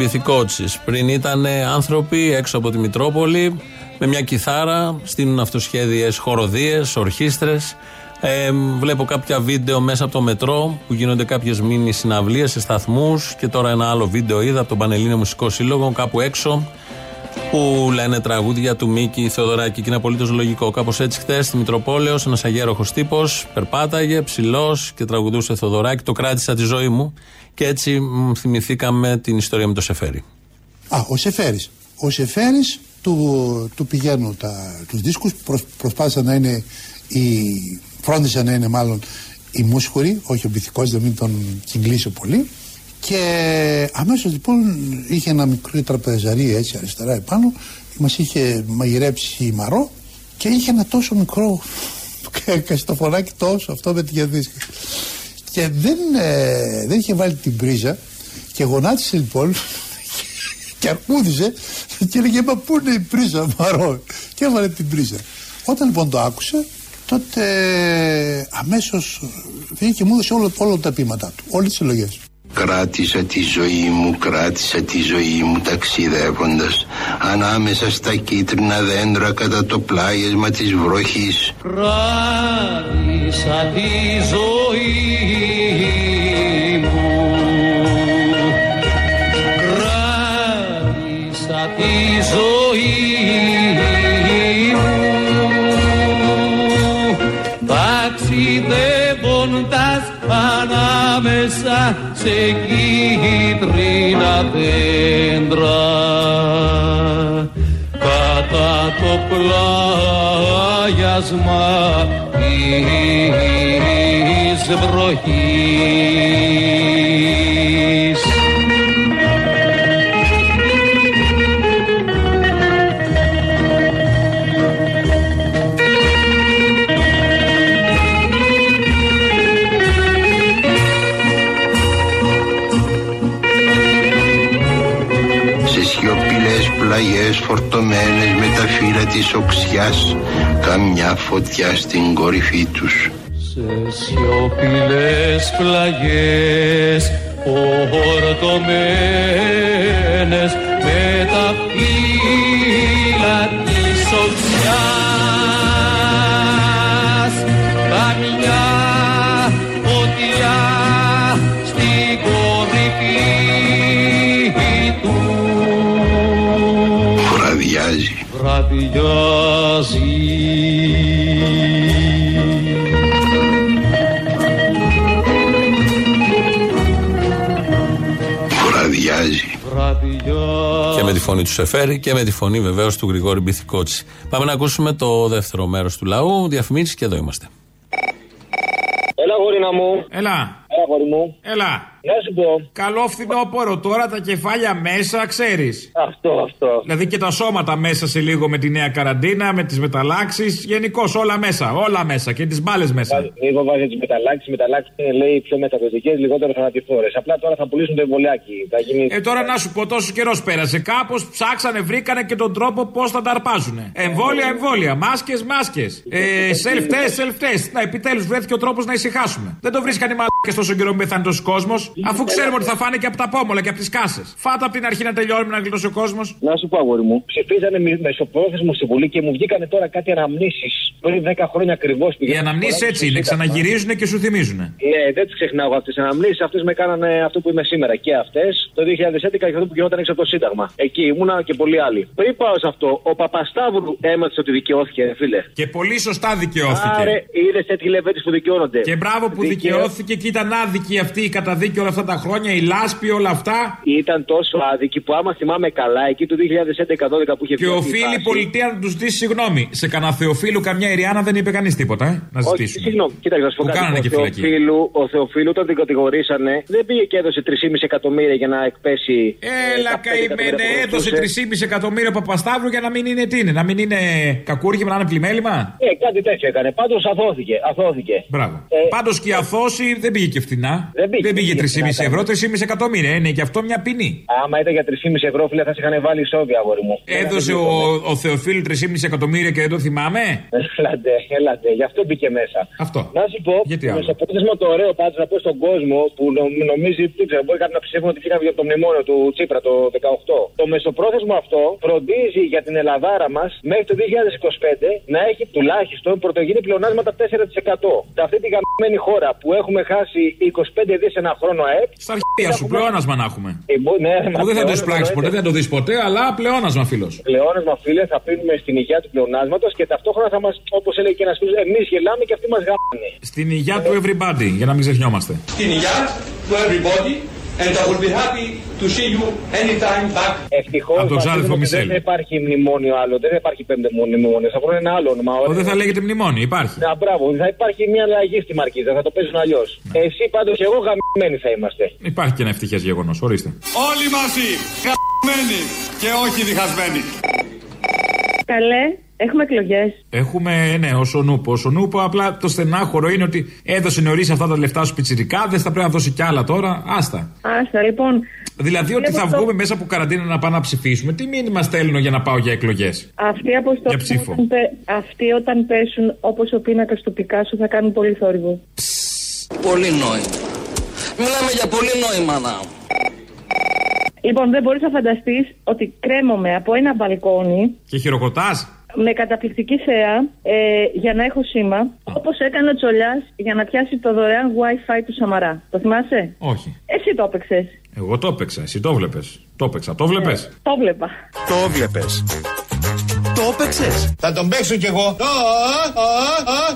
και Εδώ είναι ο Μπιθικότσης. Πριν ήταν άνθρωποι έξω από τη Μητρόπολη με μια κιθάρα, στείλουν αυτοσχέδιες χοροδίες, ορχήστρες. Ε, βλέπω κάποια βίντεο μέσα από το μετρό που γίνονται κάποιες μήνυ συναυλίες σε σταθμούς. Και τώρα ένα άλλο βίντεο είδα από τον Πανελλήνιο Μουσικό Σύλλογο κάπου έξω που λένε τραγούδια του Μίκη Θεοδωράκη και είναι απολύτως λογικό. Κάπως έτσι χθες στη Μητροπόλεως ένας αγέροχος τύπος περπάταγε ψηλός και τραγουδούσε Θεοδωράκη. Το κράτησα τη ζωή μου και έτσι μ, θυμηθήκαμε την ιστορία με το Σεφέρι. Α, ο Σεφέρης. Ο Σεφέρης του, του πηγαίνουν τα, τους δίσκους, προσ, προσπάθησαν να είναι οι, φρόντισαν να είναι μάλλον οι μουσχουροι, όχι ο μπιθικός, δεν μην τον κυγκλίσω πολύ. Και αμέσως λοιπόν είχε ένα μικρό τραπεζαρί έτσι αριστερά επάνω, μας είχε μαγειρέψει η Μαρό και είχε ένα τόσο μικρό καστοφωνάκι τόσο αυτό με τη γεδίσκα. Και δεν, ε, δεν είχε βάλει την πρίζα και γονάτισε λοιπόν και αρκούδιζε και έλεγε Μα πού είναι η πρίζα, Μαρό; Και έβαλε την πρίζα. Όταν λοιπόν το άκουσε, τότε αμέσως βγήκε και μου έδωσε όλα, όλα τα ποίηματά του, όλες τις συλλογές. Κράτησα τη ζωή μου, κράτησα τη ζωή μου ταξιδεύοντας ανάμεσα στα κίτρινα δέντρα κατά το πλάγισμα της βροχής. Κράτησα τη ζωή ανάμεσα σε κίτρινα δέντρα κατά το πλάγιασμα της βροχής. Φορτωμένες με τα φύλλα της οξιάς καμιά φωτιά στην κορυφή τους. Σε σιωπηλές πλαγιές φορτωμένες με τα φύλλα της οξιάς Βραδιάζει. Και με τη φωνή του Σεφέρη και με τη φωνή βεβαίως του Γρηγόρη Μπιθικότση. Πάμε να ακούσουμε το δεύτερο μέρος του λαού. Διαφημίσεις και εδώ είμαστε. Έλα, γορίνα μου. Έλα. Έλα, γόρι μου. Έλα. Να σου πω. Καλό φθινόπωρο τώρα τα κεφάλια μέσα, ξέρεις. Αυτό, αυτό. Δηλαδή και τα σώματα μέσα σε λίγο με τη νέα καραντίνα, με τις μεταλλάξεις. Γενικώς όλα μέσα. Όλα μέσα και τις μπάλες μέσα. Λίγο βάζει τις μεταλλάξεις. Οι μεταλλάξεις είναι λέει πιο μεταδοτικές, λιγότερο θανατηφόρες. Απλά τώρα θα πουλήσουν το εμβολιάκι. Θα γίνει... Ε, τώρα να σου πω, τόσος καιρός πέρασε. Κάπως ψάξανε, βρήκανε και τον τρόπο πώς θα τα αρπάζουν. Εμβόλια, εμβόλια. Μάσκες, μάσκες. Ε, self-test, self-test. Να, επιτέλους βρέθηκε ο τρόπος να ησυχάσουμε. Δεν το βρίσκαν οι μαλάκες τόσο καιρό που πεθάνει τόσο κόσμο. Αφού ξέρουμε ότι θα φάνε και από τα πόμολα και από τις κάσες. Φάτα από την αρχή να τελειώνουμε να γλιτώσει ο κόσμος. Να σου πω, αγόρι μου. Ψηφίζανε με- μεσοπρόθεσμο στη Βουλή και μου βγήκανε τώρα κάτι αναμνήσεις. Πριν 10 χρόνια ακριβώς Οι αναμνήσεις έτσι είναι, ξαναγυρίζουν και σου θυμίζουν. Ναι, δεν τις ξεχνάω αυτές τις αναμνήσεις. Αυτές με κάνανε αυτό που είμαι σήμερα. Και αυτές το 2011 και αυτό που γινόταν έξω από το Σύνταγμα. Εκεί ήμουνα και πολλοί άλλοι. Πριν πάω σε αυτό, ο Παπασταύρου έμαθε ότι δικαιώθηκε, ρε φίλε. Και πολύ σωστά δικαιώθηκε. Άρε, είδες τέτοιοι λεβέντες που δικαιώνονται. Και μπράβο που Δικαιώ- δικαιώθηκε και ήταν άδικη αυτή η καταδίκη όλα αυτά τα χρόνια, η λάσπη, όλα αυτά. Ήταν τόσο άδικη που άμα θυμάμαι καλά, εκεί το 2011-12 που είχε Και βγει αυτή η οφείλει η φάση- πολιτεία να τους ζητήσει συγγνώμη. Σε κανένα Θεοφίλου, καμιά Ιριάννα δεν είπε κανείς τίποτα, ε, να Όχι, ζητήσουμε. συγγνώμη, κοίταξε να σου πω Που κάτι. κάνανε Ο και φυλακή. Θεοφίλου, ο Θεοφίλου, όταν την κατηγορήσανε, δεν πήγε και έδωσε 3,5 εκατομμύρια για να εκπέσει. Έλα, καημένε, έδωσε 3,5 εκατομμύρια Παπασταύρου για να μην είναι τι είναι, να μην είναι κακούργημα, να είναι πλημέλημα; Ε, κάτι τέτοιο έκανε. Πάντως αθώθηκε. αθώθηκε. Μπράβο. Ε, Πάντως και η αθώση δεν πήγε και φθηνά. Δεν πήγε, δεν πήγε πήγε 3,5 φθηνά, ευρώ, 3,5 εκατομμύρια. Είναι και αυτό μια ποινή. Άμα ήταν για 3,5 ευρώ, φίλε, θα σε είχαν βάλει ισόβια, αγόρι μου. Έδωσε ο, ο Θεοφίλου 3,5 εκατομμύρια και δεν το θυμάμαι; Έλατε, έλατε, γι' αυτό μπήκε μέσα. Αυτό. Να σου πω, Γιατί το άλλο. μεσοπρόθεσμο το ωραίο πάντως να πω στον κόσμο που νομ- νομίζει, δεν ξέρω, μπορεί κάποιοι να πιστεύουν ότι βγήκαμε για το μνημόνιο του Τσίπρα το 18. Το μεσοπρόθεσμο αυτό φροντίζει για την Ελλαδάρα μας μέχρι το 2025 να έχει τουλάχιστον πρωτογενή πλεονάσματα 4%. Σε αυτή τη γαμμένη χώρα που έχουμε χάσει 25 δις ένα χρόνο ΑΕΠ. Στα αρχαία σου, πλεόνασμα να έχουμε. Ε, μπο- ναι, Που δεν θα το πλεόνασμα εισπράξεις εννοείται. ποτέ, δεν θα το δεις ποτέ, αλλά πλεόνασμα, φίλος. πλεόνασμα, φίλε, θα πίνουμε στην υγεία του πλεονάσματος και ταυτόχρονα θα μας, όπως έλεγε και ένας φίλος, εμείς γελάμε και αυτοί μας γάμανε. Στην υγεία του everybody, για να μην ξεχνιόμαστε. Στην υγεία to everybody and I will be happy to see you anytime back. Ευτυχώς Από τον ξάδερφο δεν Μισελ. θα υπάρχει μνημόνιο άλλο, δεν θα υπάρχει πέμπτο μνημόνιος. Θα βρουν ένα άλλο όνομα. Ο δεν θα λέγεται μνημόνιο, υπάρχει. Να, μπράβο, θα υπάρχει μια αλλαγή στη μαρκίζα, θα το παίζουν αλλιώς. Εσύ πάντως και εγώ γαμμένοι θα είμαστε. Υπάρχει και ένα ευτυχές γεγονός, ορίστε. Όλοι μαζί, χαμένοι και όχι διχασμένοι. Καλέ, έχουμε εκλογές. Έχουμε, ναι, ο Σονούπο. Ο Σονούπο απλά το στενάχωρο είναι ότι έδωσε νωρίς αυτά τα λεφτά στους πιτσιρικάδες, θα πρέπει να δώσει κι άλλα τώρα. Άστα. Άστα, λοιπόν. Δηλαδή ότι θα Βλέπω το- βγούμε μέσα από καραντίνα να πάμε να ψηφίσουμε. Τι μήνυμα στέλνω για να πάω για εκλογές; Αυτοί, από στο... Για ψήφο. όταν, πε- αυτοί όταν πέσουν όπως ο πίνακας του Πικάσου θα κάνουν πολύ θόρυβο. Πολύ νόημα. Μιλάμε για πολύ νόημα να. Λοιπόν, δεν μπορείς να φανταστείς ότι κρέμομαι από ένα μπαλκόνι Και χειροκροτάς; Με καταπληκτική θέα ε, για να έχω σήμα, όπως έκανε ο Τσολιάς για να πιάσει το δωρεάν WiFi του Σαμαρά. Το θυμάσαι; Όχι. Εσύ το έπαιξες. Εγώ το έπαιξα. Εσύ το βλέπες. Το έπαιξα. Το βλέπες. Το βλέπα. Το βλέπες. Το έπαιξες; Θα τον παίξω κι εγώ.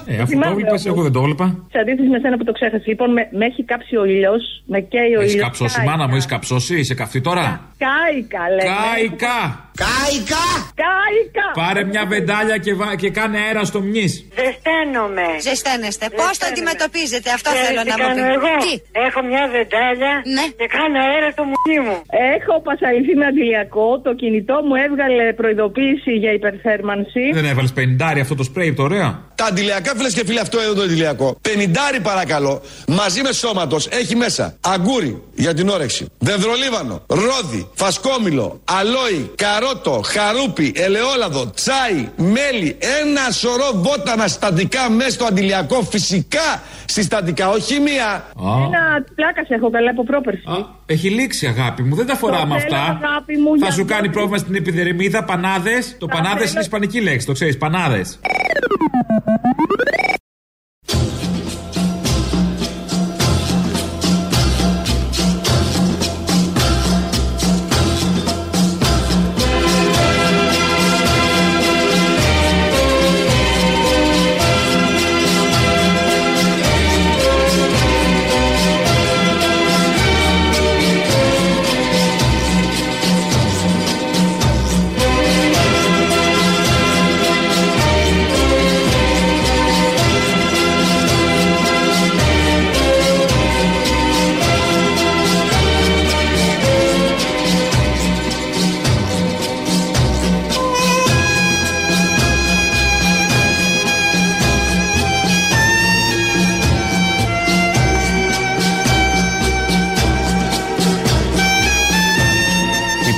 Ε, αφού το Θυμάμαι βλέπει, όμως. εγώ δεν το βλέπα. Σε αντίθεση με σένα που το ξέχασες. Λοιπόν, με, με έχει κάψει ο ήλιος. Με καίει ο Έχεις ήλιος. καψώσει, μάνα μου, έχεις καψώσει. Είσαι καυτή τώρα; Κάικα, λέμε. Κάικα. Κάικα! Κάικα! Πάρε μια βεντάλια και, βα... και κάνε αέρα στο μνης. Ζεσταίνομαι. Ζεσταίνεστε. Πώς το αντιμετωπίζετε, αυτό Ξέρεις θέλω τι να μου κάνω πείτε. εγώ; Τι; Έχω μια βεντάλια και κάνω αέρα στο μουνί μου. Έχω πασαληθεί με αντιλιακό. Το κινητό μου έβγαλε προειδοποίηση για υπερθέρμανση. Δεν έβαλες 50 αυτό το σπρέι, το ωραίο. Τα αντιλιακά, φίλες και φίλοι, αυτό εδώ το αντιλιακό. Πενιντάρι παρακαλώ, μαζί με σώματος έχει μέσα αγκούρι για την όρεξη, δεδρολίβανο, ρόδι, φασκόμηλο, αλόι, καρότο, χαρούπι, ελαιόλαδο, τσάι, μέλι, ένα σωρό βότανα συστατικά μέσα στο αντιλιακό, φυσικά συστατικά, όχι μία. Ένα πλάκας έχω καλά από πρόπερση. Έχει λήξει, αγάπη μου. Δεν τα φοράμε Το αυτά. θέλω, αγάπη μου, Θα για σου κάνει αγάπη. πρόβλημα στην επιδερμίδα, πανάδες. Το Τα πανάδες θέλω. είναι ισπανική λέξη, το ξέρεις. Πανάδες.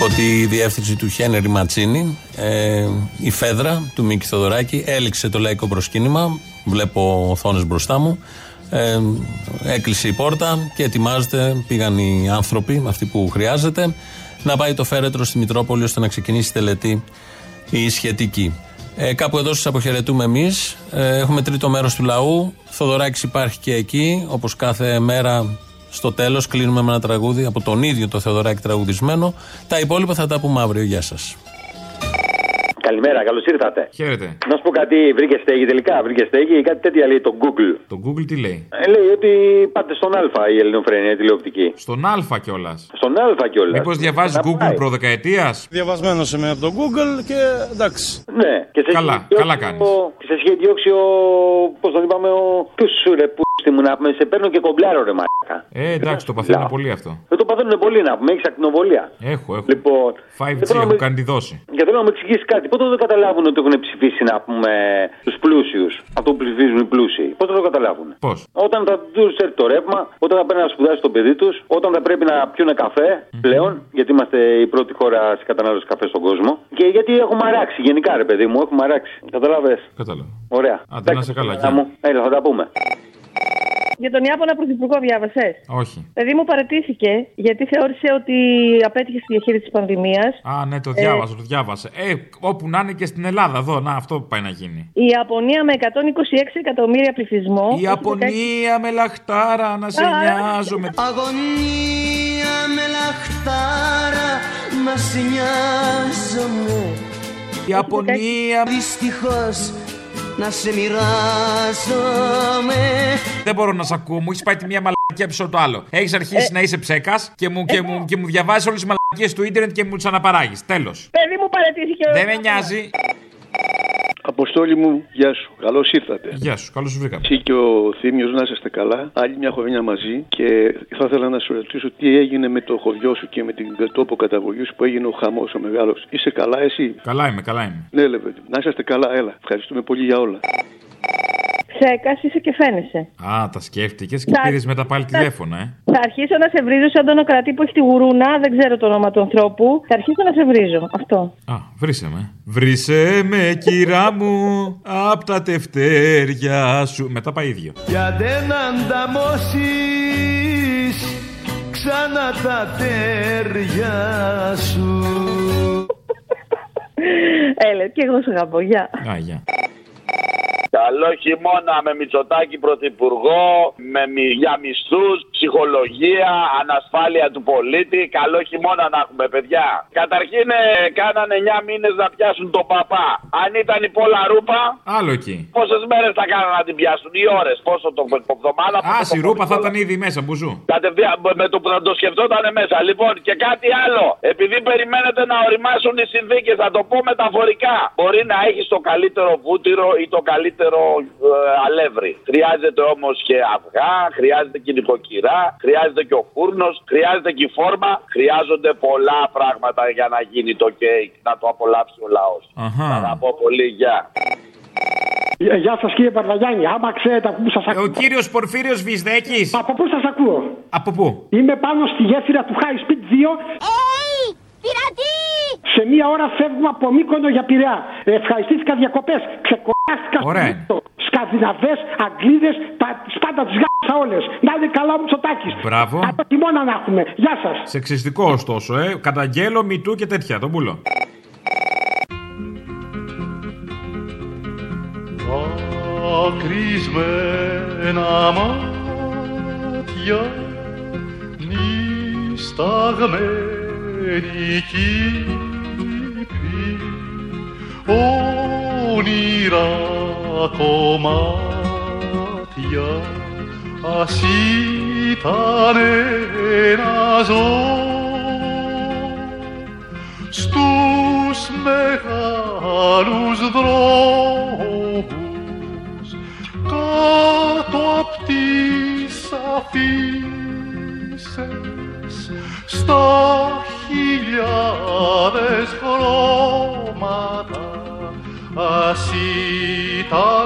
Τη διεύθυνση του Χένερη Ματσίνη, ε, η Φέδρα του Μίκη Θοδωράκη, έληξε το λαϊκό προσκύνημα. Βλέπω οθόνες μπροστά μου. Ε, έκλεισε η πόρτα και ετοιμάζεται. Πήγαν οι άνθρωποι, αυτοί που χρειάζεται, να πάει το φέρετρο στη Μητρόπολη ώστε να ξεκινήσει η τελετή η σχετική. Ε, κάπου εδώ σας αποχαιρετούμε εμείς. Ε, έχουμε τρίτο μέρος του λαού. Θοδωράκη υπάρχει και εκεί, όπως κάθε μέρα στο τέλος. Κλείνουμε με ένα τραγούδι από τον ίδιο το Θεοδωράκη τραγουδισμένο. Τα υπόλοιπα θα τα πούμε αύριο. Γεια σας. Καλημέρα, καλώς ήρθατε. Χαίρετε. Να σου πω κάτι, βρήκε στέγη τελικά. Βρήκε στέγη ή κάτι τέτοια λέει το Google. Το Google τι λέει; Ε, λέει ότι πάτε στον Α η ελληνοφρένεια η τηλεοπτική. Στον Α κιόλας. Στον Α κιόλας. Μήπως διαβάζεις Google προδεκαετίας; Διαβασμένος είμαι από το Google και εντάξει. Ναι, και σε Καλά, έχει καλά διώξει κάνεις. ο- Σε έχει διώξει ο. Πώς τον είπαμε, ο. Ποιο σου ρε, που στη μου να πούμε, σε παίρνω και κομπλάρω ρε μαλάκα. Ε, εντάξει, το παθαίνουν πολύ αυτό. Δεν το παθαίνουν πολύ να πούμε, έχεις ακτινοβολία. Έχω, έχω. Λοιπόν, 5G θέλω να έχω με- κάνει τη δόση. Και θέλω να μου εξηγήσεις κάτι. Πότε δεν καταλάβουν ότι έχουν ψηφίσει να πούμε τους πλούσιους. Αυτό που ψηφίζουν οι πλούσιοι; Πότε θα το καταλάβουν; Πώς; Όταν θα τους έρθει το ρεύμα, όταν θα πρέπει να σπουδάσει το παιδί τους, όταν θα πρέπει να πιούνε καφέ πλέον, γιατί είμαστε η πρώτη χώρα σε κατανάλωση καφέ στον κόσμο. Και γιατί έχουμε αράξει γενικά, ρε παιδί μου, έχουμε αράξει. Κατάλαβε. Κατάλαβα. Ωραία. Άντε να σε καλά, Γεια μου. Έλα, θα τα πούμε. Για τον Ιάπωνα Πρωθυπουργό διάβασες; Όχι. Παιδί μου παρετήθηκε γιατί θεώρησε ότι απέτυχε στη διαχείριση της πανδημίας. Α, ναι, το Ε, διάβασα, το διάβασα. Ε, όπου να είναι και στην Ελλάδα, εδώ, να, αυτό πάει να γίνει. Η Ιαπωνία με 126 εκατομμύρια πληθυσμό. Η έχει Ιαπωνία με λαχτάρα να σε Α, νοιάζομαι. Αγωνία με λαχτάρα να σε νοιάζομαι Η Ιαπωνία Δυστυχώς να σε μοιράζομαι Δεν μπορώ να σε ακούω, μου έχεις πάει τη μία μαλακία πίσω το άλλο. Έχεις αρχίσει να είσαι ψέκας και μου, και μου, και μου διαβάζεις όλες τις μαλακίες του ίντερνετ και μου τις αναπαράγεις. Τέλος. Παιδί μου παρετήθηκε. Δεν με νοιάζει. Αποστόλη μου, γεια σου. Καλώς ήρθατε. Γεια σου, καλώς σου βρήκαμε. Εσύ και ο Θήμιος να είσαστε καλά. Άλλη μια χρονιά μαζί. Και θα ήθελα να σου ρωτήσω τι έγινε με το χωριό σου και με την τόπο καταγωγή σου που έγινε ο χαμός ο μεγάλος. Είσαι καλά, εσύ; Καλά είμαι, καλά είμαι. Ναι, λέμε. Να είσαστε καλά, έλα. Ευχαριστούμε πολύ για όλα. Ψέκα είσαι και φαίνεσαι. Α, τα σκέφτηκες και Τα- πήρες μετά πάλι τηλέφωνα, ε. Θα αρχίσω να σε βρίζω σαν τον Οκρατή που έχει τη γουρούνα, δεν ξέρω το όνομα του ανθρώπου. Θα αρχίσω να σε βρίζω. Αυτό. Α, βρήσε με. Βρήσε με, κυρά μου, απ' τα τευτέρια σου. Μετά πάει ίδιο. Για δεν ανταμώσεις ξανά τα τέρια σου Έλε, και εγώ σε αγαπώ. Γεια. Α, γεια. Καλό χειμώνα με Μητσοτάκη πρωθυπουργό, με, μι- για μισθούς, ψυχολογία, ανασφάλεια του πολίτη. Καλό χειμώνα να έχουμε, παιδιά. Καταρχήν, ε, κάνανε 9 μήνες να πιάσουν τον παπά. Αν ήταν η Πόλα Ρούπα, Άλλο εκεί. πόσες μέρες θα κάνανε να την πιάσουν, ή ώρες, πόσο το εβδομάδα. Α, η ρούπα θα ήταν ήδη μέσα, μπουζού. Κατευθείαν με το που θα το σκεφτόταν μέσα. Λοιπόν, και κάτι άλλο. Επειδή περιμένετε να οριμάσουν οι συνθήκες, θα το πω μεταφορικά. Μπορεί να έχει το καλύτερο βούτυρο ή το καλύτερο ε, αλεύρι. Χρειάζεται όμως και αυγά, χρειάζεται και νοικοκυρά, χρειάζεται και ο φούρνος, χρειάζεται και η φόρμα. Χρειάζονται πολλά πράγματα για να γίνει το κέικ, να το απολαύσει ο λαός. Αχα. Από πολύ, γεια. Γεια σας κύριε Παρδαγιάννη, άμα ξέρετε από πού σας ακούω. Ο κύριος Πορφύριος Βυσδέκης. Από πού σας ακούω; Από πού; Είμαι πάνω στη γέφυρα του High Speed 2. Σε μία ώρα φεύγουμε από Μύκονο για Πειραιά. Ευχαριστήθηκα διακοπές. Ξεκολλάστηκα στο Ωραία. Μύκονο. Σκανδιναβές, Αγγλίδες, τα σπάντα τι γάμισα όλες. Να είναι καλά ο Μητσοτάκης. Μπράβο. Από χειμώνα να έχουμε. Γεια σας. Σεξιστικό ωστόσο, ε. Καταγγέλω, μητού και τέτοια. Τον πουλο. κρισμένα μάτια νησταγμένη Κύπρη όνειρα κομμάτια ας ήτανε να ζω στους μεγάλους δρόμους κάτω απ' τις αφίσες στα χιλιάδες χρώματα ας ήταν